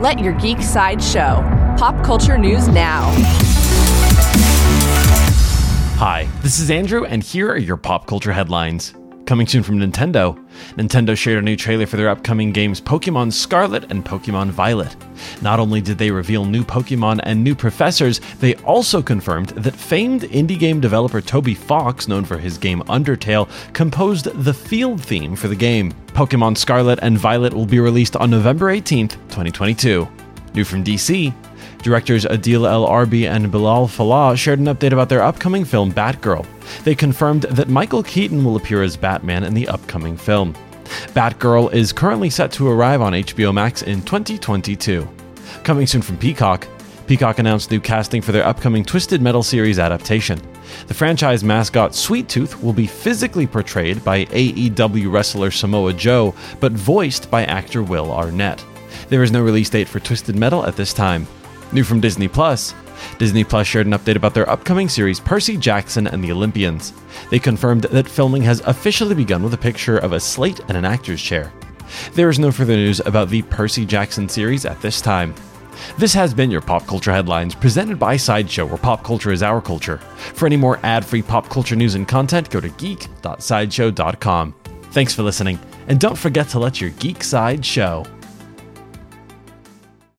Let your geek side show. Pop culture news now. Hi, this is Andrew, and here are your pop culture headlines. Coming soon from Nintendo, Nintendo shared a new trailer for their upcoming games Pokemon Scarlet and Pokemon Violet. Not only did they reveal new Pokemon and new professors, they also confirmed that famed indie game developer Toby Fox, known for his game Undertale, composed the field theme for the game. Pokemon Scarlet and Violet will be released on November 18th, 2022. New from DC, Directors Adil El Arbi and Bilall Fallah shared an update about their upcoming film Batgirl. They confirmed that Michael Keaton will appear as Batman in the upcoming film. Batgirl is currently set to arrive on HBO Max in 2022. Coming soon from Peacock, Peacock announced new casting for their upcoming Twisted Metal series adaptation. The franchise mascot Sweet Tooth will be physically portrayed by AEW wrestler Samoa Joe, but voiced by actor Will Arnett. There is no release date for Twisted Metal at this time. New from Disney Plus, Disney Plus shared an update about their upcoming series Percy Jackson and the Olympians. They confirmed that filming has officially begun with a picture of a slate and an actor's chair. There is no further news about the Percy Jackson series at this time. This has been your Pop Culture Headlines, presented by Sideshow, where pop culture is our culture. For any more ad free pop culture news and content, go to geek.sideshow.com. Thanks for listening, and don't forget to let your geek side show.